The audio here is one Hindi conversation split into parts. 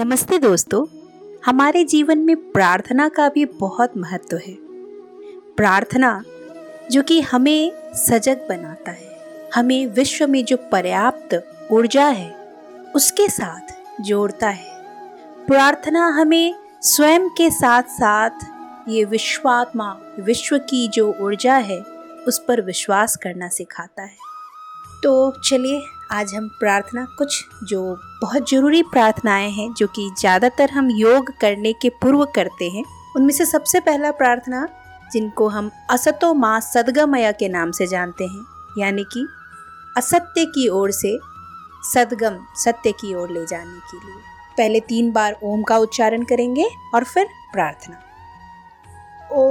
नमस्ते दोस्तों, हमारे जीवन में प्रार्थना का भी बहुत महत्व है। प्रार्थना, जो कि हमें सजग बनाता है, हमें विश्व में जो पर्याप्त ऊर्जा है, उसके साथ जोड़ता है। प्रार्थना हमें स्वयं के साथ साथ ये विश्वात्मा, विश्व की जो ऊर्जा है, उस पर विश्वास करना सिखाता है। तो चलिए, आज हम प्रार्थना, कुछ जो बहुत ज़रूरी प्रार्थनाएँ हैं, जो कि ज़्यादातर हम योग करने के पूर्व करते हैं, उनमें से सबसे पहला प्रार्थना, जिनको हम असतो माँ सदगमया के नाम से जानते हैं, यानी कि असत्य की ओर से सदगम, सत्य की ओर ले जाने के लिए। पहले तीन बार ओम का उच्चारण करेंगे और फिर प्रार्थना। ओ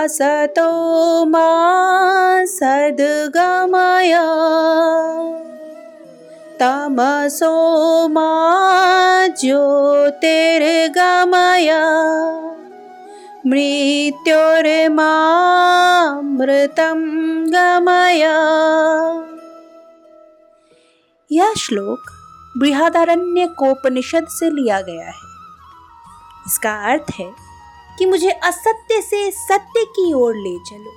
सतो मा सद्गमय। तमसो मा ज्योतिर्गमय। मृत्युर्मामृतं गमय। यह श्लोक बृहदारण्य कोपनिषद से लिया गया है। इसका अर्थ है कि मुझे असत्य से सत्य की ओर ले चलो।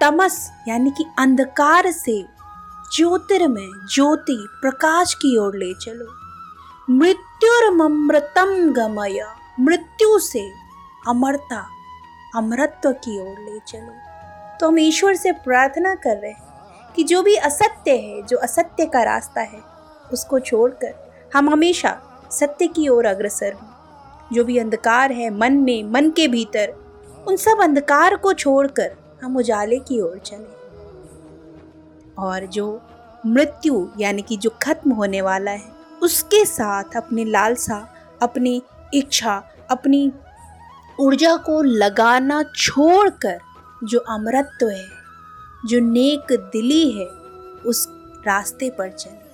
तमस, यानी कि अंधकार से ज्योतिर्मय, ज्योति, प्रकाश की ओर ले चलो। मृत्युर्मृतम गमय, मृत्यु से अमरता, अमरत्व की ओर ले चलो। तो हम ईश्वर से प्रार्थना कर रहे हैं कि जो भी असत्य है, जो असत्य का रास्ता है, उसको छोड़कर हम हमेशा सत्य की ओर अग्रसर हों। जो भी अंधकार है मन में, मन के भीतर, उन सब अंधकार को छोड़कर हम उजाले की ओर चलें। और जो मृत्यु, यानी कि जो खत्म होने वाला है, उसके साथ अपनी लालसा, अपनी इच्छा, अपनी ऊर्जा को लगाना छोड़कर जो अमृत्व है, जो नेक दिली है, उस रास्ते पर चले।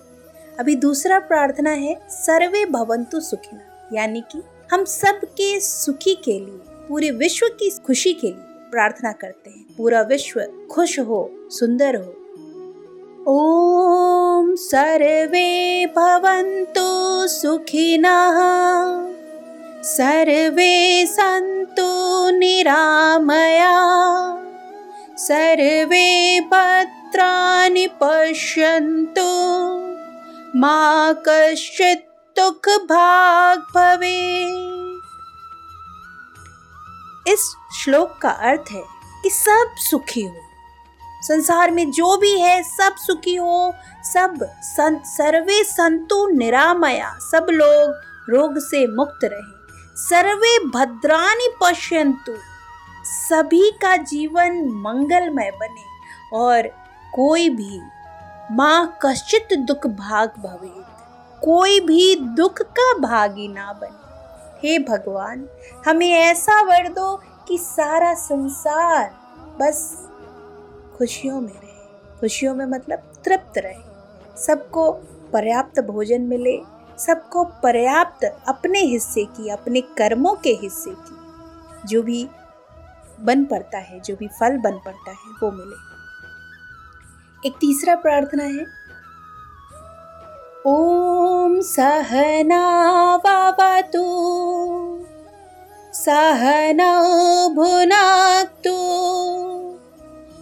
अभी दूसरा प्रार्थना है, सर्वे भवंतु सुखिना यानी कि हम सब के सुखी के लिए, पूरे विश्व की खुशी के लिए प्रार्थना करते हैं। पूरा विश्व खुश हो, सुंदर हो। ओम सर्वे भवन्तु सुखिनः सर्वे सन्तु निरामया। सर्वे भद्राणि पश्यन्तु। मा कश्चित् दुख भाग भवे। इस श्लोक का अर्थ है कि सब सुखी हो। संसार में जो भी है सब सुखी हो। सब सं, सर्वे संतु निरामया। सब लोग रोग से मुक्त रहे। सर्वे भद्रानी पश्यंतु सभी का जीवन मंगलमय बने और कोई भी माँ कश्चित दुख भाग भवे। कोई भी दुख का भागी ना बने। हे भगवान, हमें ऐसा वर दो कि सारा संसार बस खुशियों में रहे। खुशियों में मतलब तृप्त रहे। सबको पर्याप्त भोजन मिले, सबको पर्याप्त अपने हिस्से की, अपने कर्मों के हिस्से की। जो भी बन पड़ता है, जो भी फल बन पड़ता है, वो मिले। एक तीसरा प्रार्थना है ॐ सहनावतु। सहनौ भुनाक्तु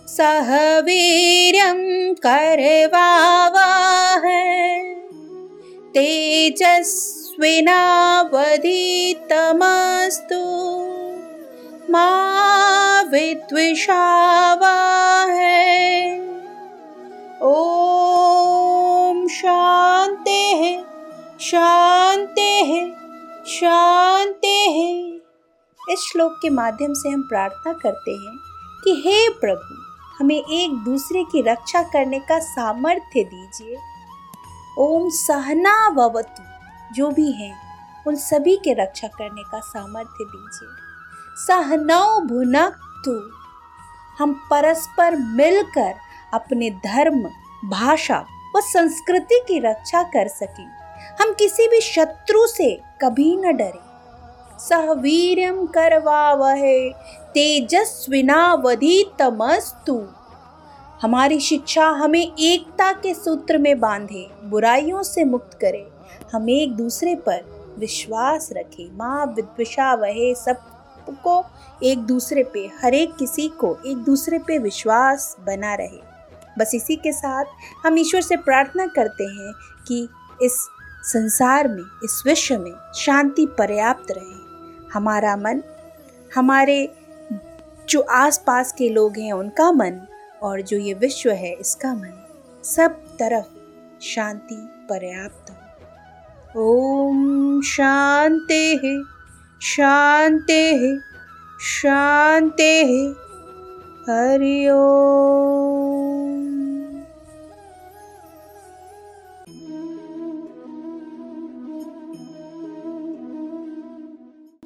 सह वीर्यं करवावह तेजस्विनावधितमस्तु। मा विद्विषावह शांति है। इस श्लोक के माध्यम से हम प्रार्थना करते हैं कि हे प्रभु, हमें एक दूसरे की रक्षा करने का सामर्थ्य दीजिए। ओम सहना ववतु जो भी हैं, उन सभी के रक्षा करने का सामर्थ्य दीजिए। सहनौ भुनक्तु, हम परस्पर मिलकर अपने धर्म, भाषा व संस्कृति की रक्षा कर सकें। हम किसी भी शत्रु से कभी न डरे। सहवीर्यम करवा वहे तेजस्विनावधीतमस्तु हमारी शिक्षा हमें एकता के सूत्र में बांधे, बुराइयों से मुक्त करे। हम एक दूसरे पर विश्वास रखें। माँ विद्विषा वहे सबको एक दूसरे पे हर एक किसी को एक दूसरे पे विश्वास बना रहे। बस इसी के साथ हम ईश्वर से प्रार्थना करते हैं कि इस संसार में, इस विश्व में शांति पर्याप्त रहे। हमारा मन, हमारे जो आसपास के लोग हैं, उनका मन और जो ये विश्व है, इसका मन, सब तरफ़ शांति पर्याप्त हो। ओम शांति है शांति है, शांति हरि ओम।